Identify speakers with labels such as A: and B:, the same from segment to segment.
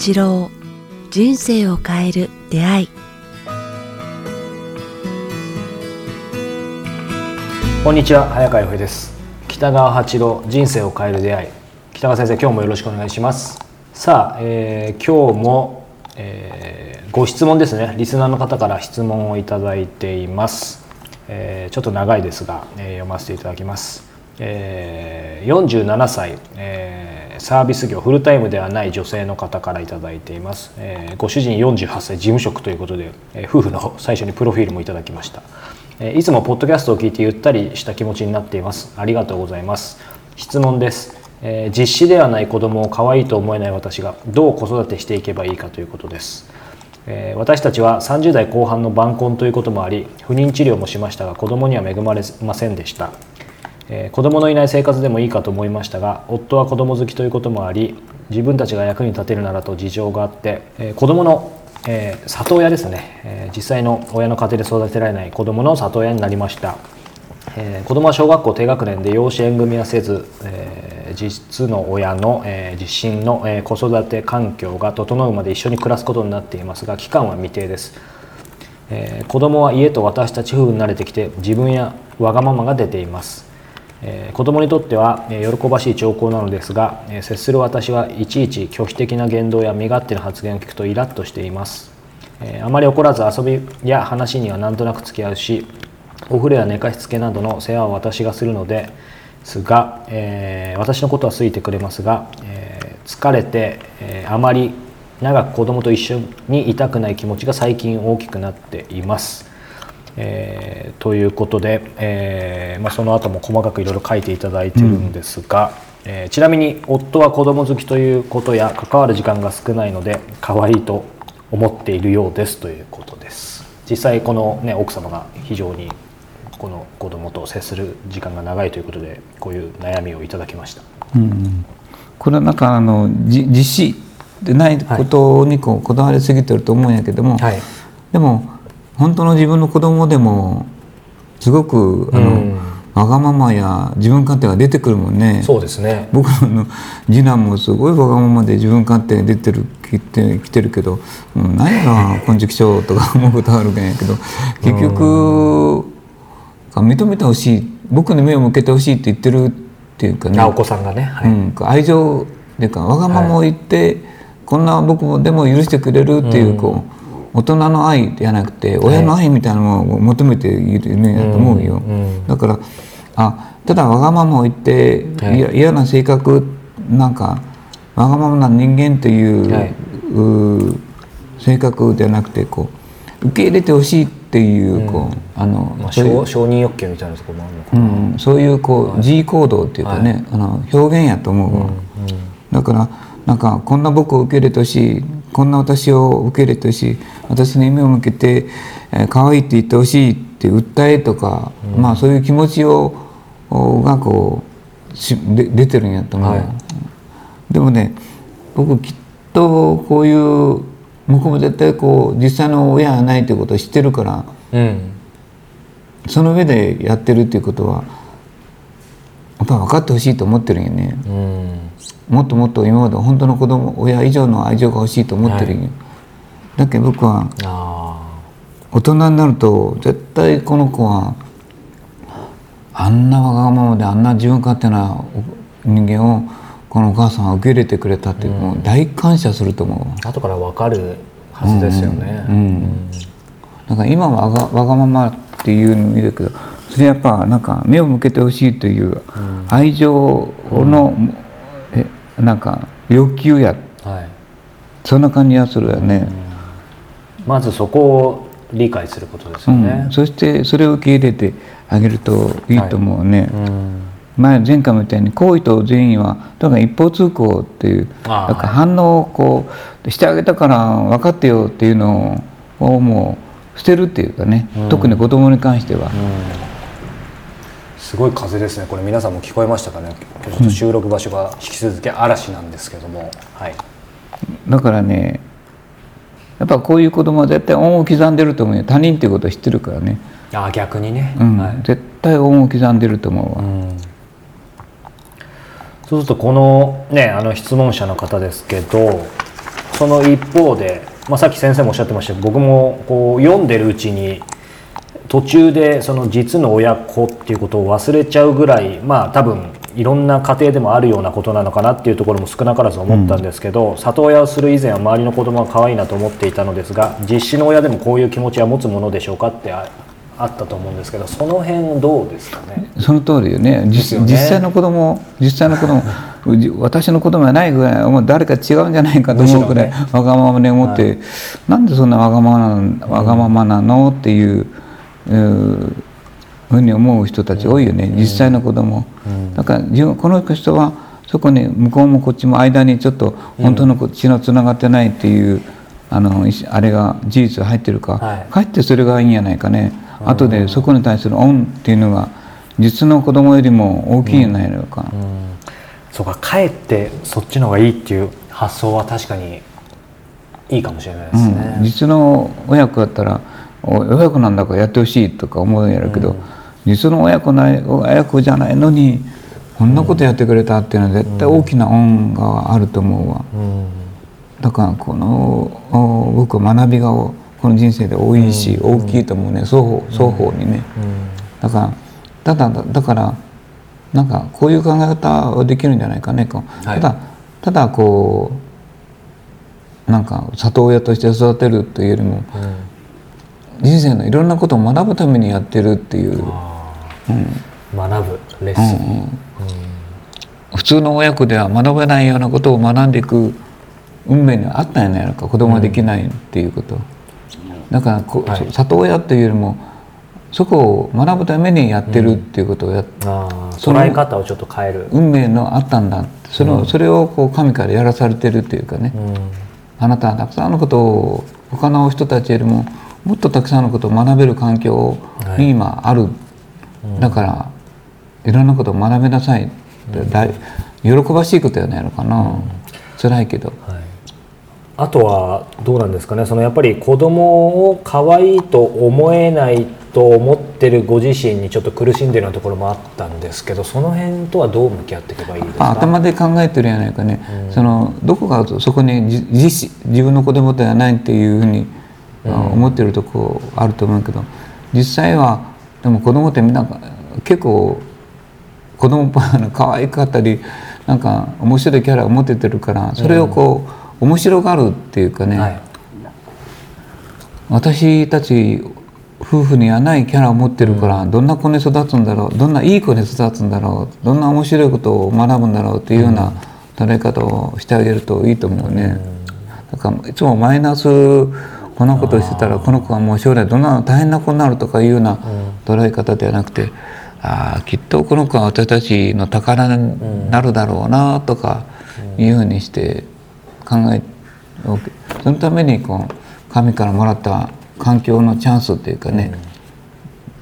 A: 八郎人生を変える出会い。
B: こんにちは早川洋平です。北川八郎人生を変える出会い。北川先生今日もよろしくお願いします。さあ、えー、今日も、えー、ご質問ですね。リスナーの方から質問をいただいています、えー、ちょっと長いですが、えー、読ませていただきます。えー、47歳、えー、サービス業フルタイムではない女性の方から頂いています、えー、ご主人48歳事務職ということで、えー、夫婦の最初にプロフィールもいただきました、えー、いつもポッドキャストを聞いてゆったりした気持ちになっています。ありがとうございます。質問です。えー、実子ではない子供を可愛いと思えない私がどう子育てしていけばいいかということです、えー、私たちは30代後半の晩婚ということもあり不妊治療もしましたが子供には恵まれませんでした。えー、子供のいない生活でもいいかと思いましたが夫は子供好きということもあり自分たちが役に立てるならと事情があって、えー、子供の、えー、里親ですね、えー、実際の親の家庭で育てられない子供の里親になりました、えー、子供は小学校低学年で養子縁組はせず、えー、実の親の、えー、実身の、えー、子育て環境が整うまで一緒に暮らすことになっていますが期間は未定です、えー、子供は家と私たち夫婦に慣れてきて自分やわがままが出ています。えー、子供にとっては、え、喜ばしい兆候なのですが、えー、接する私はいちいち拒否的な言動や身勝手な発言を聞くとイラッとしています、えー、あまり怒らず遊びや話にはなんとなく付き合うしお風呂や寝かしつけなどの世話を私がするのですが、えー、私のことは好いてくれますが、えー、疲れて、えー、あまり長く子供と一緒にいたくない気持ちが最近大きくなっています。えー、ということで、えーまあ、その後も細かくいろいろ書いていただいてるんですが、うん、えー、ちなみに夫は子供好きということや関わる時間が少ないので可愛いと思っているようですということです。実際この、ね、奥様が非常にこの子供と接する時間が長いということでこういう悩みをいただきました、うん、
C: これはなんかあの実施でないことにこうこだわりすぎてると思うんやけども、はい、でも本当の自分の子供でもすごくあの、うん、わがままや自分勝手が出てくるもんね。
B: そうですね。
C: 僕の次男もすごいわがままで自分勝手出てる来て来てるけど「うん、何やな金色症」とか思うことあるんやけど結局、認めてほしい僕に目を向けてほしいって言ってるっていうかね。
B: お子さんがね、
C: はい、うん、愛情っていうかわがままを言って、はい、こんな僕もでも許してくれるっていうこう。大人の愛じゃなくて親の愛みたいなものを求めているね、はい、と思うよ、だからあただわがままを言って、はい、嫌な性格なんかわがままな人間というはい、う性格ではなくてこう受け入れてほしいっていうこう、あの、
B: まあ、承認欲求みたいなところもあるのかな、
C: うん、そういうこう、G 行動っていうかね、あの表現やと思う、うんうん、だからなんかこんな僕を受け入れてほしいこんな私を受け入れてほしい。私に目を向けて、えー、可愛いって言ってほしいって訴えとか、うん、まあそういう気持ちをがこうしで出てるんやと思う、はい、でもね僕きっとこういう僕も絶対こう実際の親がないということを知ってるから、うん、その上でやってるっていうことはやっぱ分かってほしいと思ってるんよね。うんもっともっと今まで本当の子供親以上の愛情が欲しいと思ってるはい、だけど僕は大人になると絶対この子はあんなわがままであんな自分勝手な人間をこのお母さんは受け入れてくれたって、うん、もう大感謝すると思
B: う。後から分かるはずですよね、うん、うん、
C: だから今はわがわがままっていうのを見るけどそれやっぱなんか目を向けてほしいという愛情の、うんなんか欲求や、はい、そんな感じがするよね、
B: まずそこを理解することですよね、
C: うん、そしてそれを受け入れてあげるといいと思うね、はい。うん、前前回みたいに行為と善意はだから一方通行っていうなんか反応をこうしてあげたから分かってよっていうのをもう捨てるっていうかね、うん、特に子供に関しては。
B: すごい風ですね。これ皆さんも聞こえましたかね？今日ちょっと収録場所が引き続き嵐なんですけども、はい、
C: だからねやっぱこういう子供は絶対恩を刻んでると思うよ。他人っていうことを知ってるからね。
B: あ逆にね、
C: うん。はい、絶対恩を刻んでると思うわ、うん、
B: そうするとこのねあの質問者の方ですけどその一方で、まあ、さっき先生もおっしゃってましたけど僕もこう読んでるうちに途中でその実の親子っていうことを忘れちゃうぐらいまあ多分いろんな家庭でもあるようなことなのかなっていうところも少なからず思ったんですけど、里親をする以前は周りの子供が可愛いなと思っていたのですが実子の親でもこういう気持ちは持つものでしょうかってああったと思うんですけどその辺どうですかね？
C: その通りよね。
B: ね。
C: 実際の子供実際の子供 私の子供はないぐらいもう誰か違うんじゃないかと思うぐらい、
B: むしろ
C: わがままに思って、なんでそんなわがままなわがままなの？っていう、ふうに思う人たち多いよね、実際の子供、だから自分この人はそこに向こうもこっちも間にちょっと本当のこ血のつながってないっていう、あのあれが事実が入ってるか、
B: はい。
C: かえってそれがいいんじゃないかね、後でそこに対する恩っていうのが実の子供よりも大きいんじゃないのか、
B: そうかかえってそっちの方がいいっていう発想は確かにいいかもしれないですね、
C: うん、実の親子だったらお親子なんだからやってほしいとか思うんやるけど、実の親子ない親子じゃないのにこんなことやってくれたっていうのは絶対大きな恩があると思うわ、
B: うん。
C: だからこのお僕は学びがおこの人生で多いし、大きいと思うね。双方双方にね、だからただだからなんかこういう考え方はできるんじゃないかね、
B: はい。
C: ただただこうなんか里親として育てるというよりも人生のいろんなことを学ぶためにやってるっていう、
B: 学ぶ。レッスン、
C: 普通の親子では学べないようなことを学んでいく運命にあったんやないのか。子供ができないっていうこと、だからこ、
B: はい。
C: 里親っていうよりもそこを学ぶためにやってるっていうことをやっ
B: あー。
C: その
B: 捉え方をちょっと変える、
C: 運命のあったんだ。その、それをこう神からやらされてるっていうかね、
B: うん。
C: あなたはたくさんのことを他の人たちよりももっとたくさんのことを学べる環境に今ある、だからいろんなことを学べなさいって、だい喜ばしいことやないのかな、辛いけど。
B: はい、あとはどうなんですかね。そのやっぱり子供を可愛いと思えないと思ってるご自身にちょっと苦しんでるようなところもあったんですけどその辺とはどう向き合っていけばいいですか？
C: まあ頭で考えてるやないかね、そのどこかそこにじ自自分の子供ではないっていうふうに、あ思ってるとこあると思うけど実際はでも子供ってみんな結構子供っぽいの可愛かったりなんか面白いキャラを持っててるからそれをこう、面白がるっていうかね、
B: はい。
C: 私たち夫婦にはないキャラを持ってるから、どんな子に育つんだろうどんないい子に育つんだろうどんな面白いことを学ぶんだろうっていうような捉え方をしてあげるといいと思うね。だからいつもマイナスこのことをしてたらこの子はもう将来どんな大変な子になるとかいうような捉え方ではなくて、ああきっとこの子は私たちの宝になるだろうなとかいうふうにして考えそのためにこう神からもらった環境のチャンスっていうかね、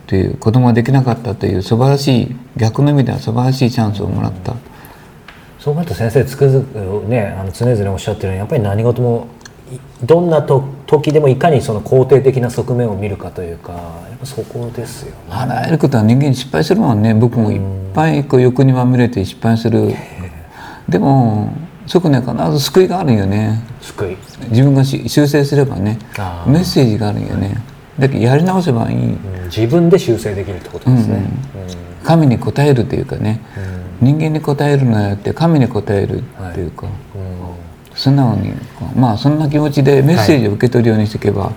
C: っていう子供ができなかったという素晴らしい逆の意味では素晴らしいチャンスをもらった、
B: そう思うと先生つくづくねあの常々おっしゃってるようにやっぱり何事もいどんなと時でもいかにその肯定的な側面を見るかというかやっぱそこですよね。
C: あらゆることは人間失敗するもんね。僕もいっぱいこう欲にまみれて失敗する。でもそこには必ず救いがあるよね。
B: 救い。
C: 自分がし修正すればね。メッセージがあるよね。だけどやり直せばいい。
B: うん。自分で修正できるってことですね。
C: 神に応えるというかね。人間に応えるのではなくて神に応えるっていうか、
B: うんうん
C: 素直にまあそんな気持ちでメッセージを受け取るようにしていけば、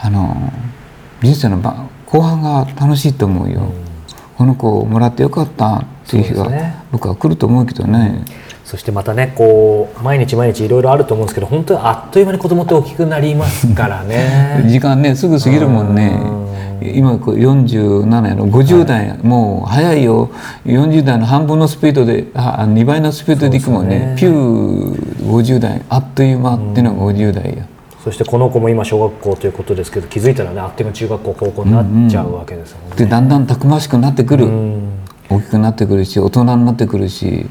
C: あの人生のば後半が楽しいと思うよ、この子をもらってよかったっていう日が僕は来ると思うけどね、
B: そしてまたねこう毎日毎日いろいろあると思うんですけど本当にあっという間に子供って大きくなりますからね。
C: 時間ねすぐ過ぎるもんね今こう47やの50代、もう早いよ。40代の半分のスピードであ2倍のスピードでいくもんね。
B: そうです
C: ピュー50代あっという間っていうのが50代や、
B: そしてこの子も今小学校ということですけど気づいたらねあっという間に中学校高校になっちゃうわけですもんね。
C: でだんだんたくましくなってくる、
B: うん。
C: 大きくなってくるし大人になってくるし。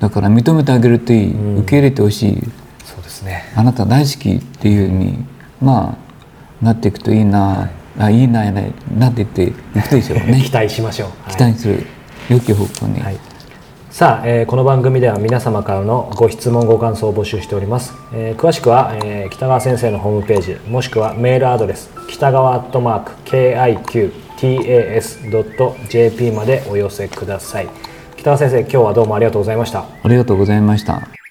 C: だから認めてあげるといい、受け入れてほしい。
B: そうですね。
C: あなた大好きっていうふうにまあなっていくといいな、あいいなやないなっていっていくでしょうね。
B: 期待しましょう。はい。
C: 期待する良き方向に、
B: はい。さあ、えーこの番組では皆様からのご質問ご感想を募集しております、えー詳しくは、えー北川先生のホームページもしくはメールアドレス北川アットマーク KIQTAS.jp までお寄せください。北川先生今日はどうもありがとうございました。
C: ありがとうございました